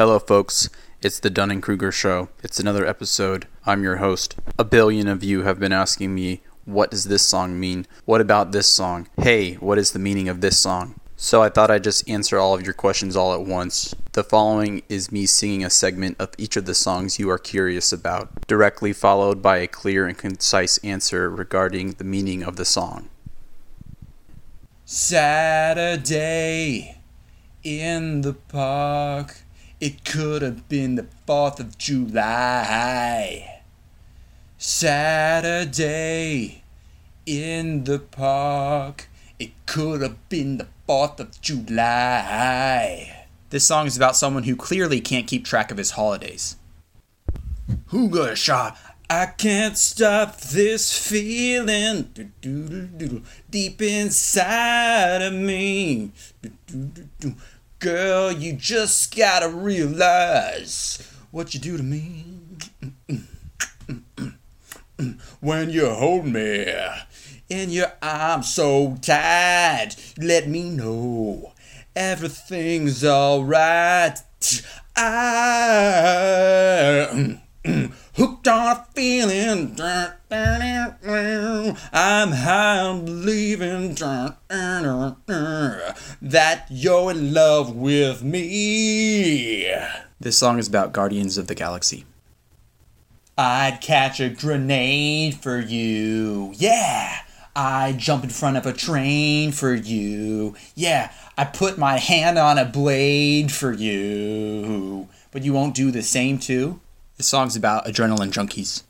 Hello, folks. It's the Dunning Kruger Show. It's another episode. I'm your host. A billion of you have been asking me, what does this song mean? What about this song? Hey, what is the meaning of this song? So I thought I'd just answer all of your questions all at once. The following is me singing a segment of each of the songs you are curious about, directly followed by a clear and concise answer regarding the meaning of the song. Saturday in the park. It could have been the 4th of July. Saturday in the park. It could have been the 4th of July. This song is about someone who clearly can't keep track of his holidays. Who got shot? I can't stop this feeling deep inside of me. Girl, you just gotta realize what you do to me. When you hold me in your arms so tight, let me know everything's alright. I hooked on feeling. I'm high on believing that you're in love with me. This song is about Guardians of the Galaxy. I'd catch a grenade for you. Yeah. I'd jump in front of a train for you. Yeah. I put my hand on a blade for you. But you won't do the same too? This song's about adrenaline junkies.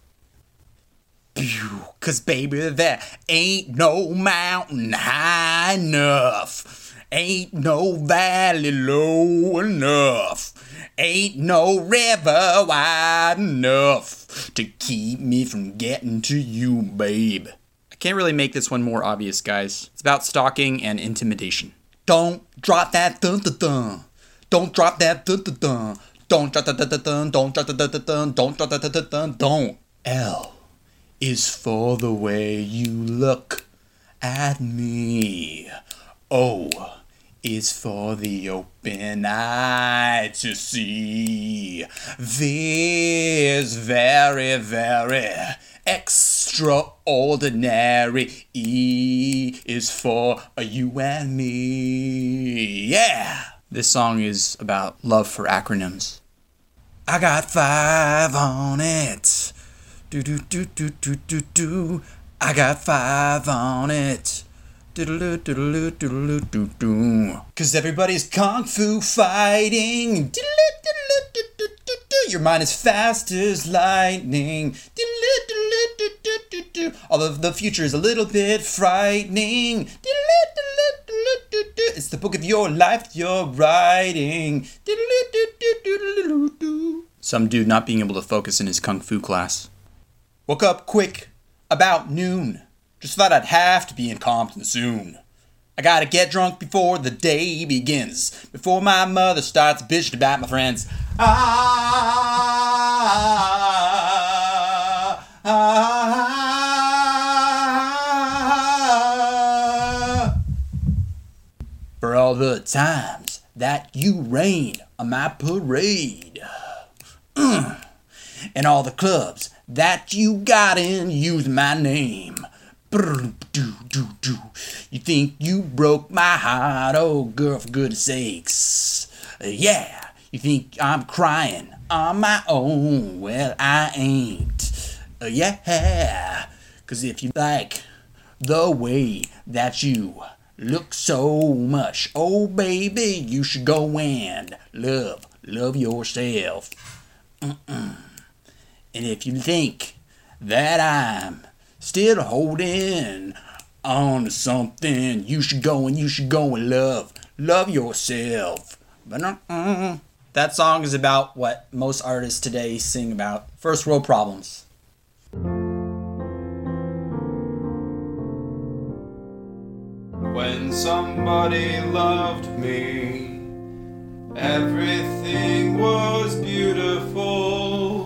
Cause baby, there ain't no mountain high enough. Ain't no valley low enough. Ain't no river wide enough to keep me from getting to you, babe. I can't really make this one more obvious, guys. It's about stalking and intimidation. Don't drop that dun dun dun. Don't drop that dun dun dun. Don't drop that dun dun dun. Don't drop that dun dun dun. Don't drop that dun dun dun. Don't. L is for the way you look at me. O is for the open eye to see. V is very, very extraordinary. E is for you and me. Yeah! This song is about love for acronyms. I got five on it. Do do do do do do do. I got five on it. Cause everybody's kung fu fighting. Your mind is fast as lightning. Doo. Although the future is a little bit frightening. It's the book of your life you're writing. Some dude not being able to focus in his kung fu class. Woke up quick, about noon. Just thought I'd have to be in Compton soon. I gotta get drunk before the day begins, before my mother starts bitching about my friends. Ah, ah, for all the times that you rain on my parade. And all the clubs that you got in using my name. You think you broke my heart, oh girl, for goodness sakes. Yeah, you think I'm crying on my own? Well, I ain't. Uh, yeah, cause if you like the way that you look so much, oh baby, you should go and love, love yourself. Mm-mm. And if you think that I'm still holding on to something, you should go and you should go and love, love yourself. But uh-uh. that song is about what most artists today sing about first world problems. When somebody loved me, everything was beautiful.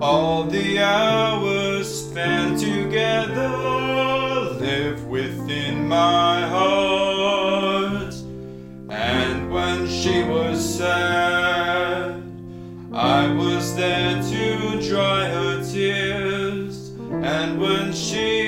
All the hours spent together live within my heart. And when she was sad, I was there to dry her tears. And when she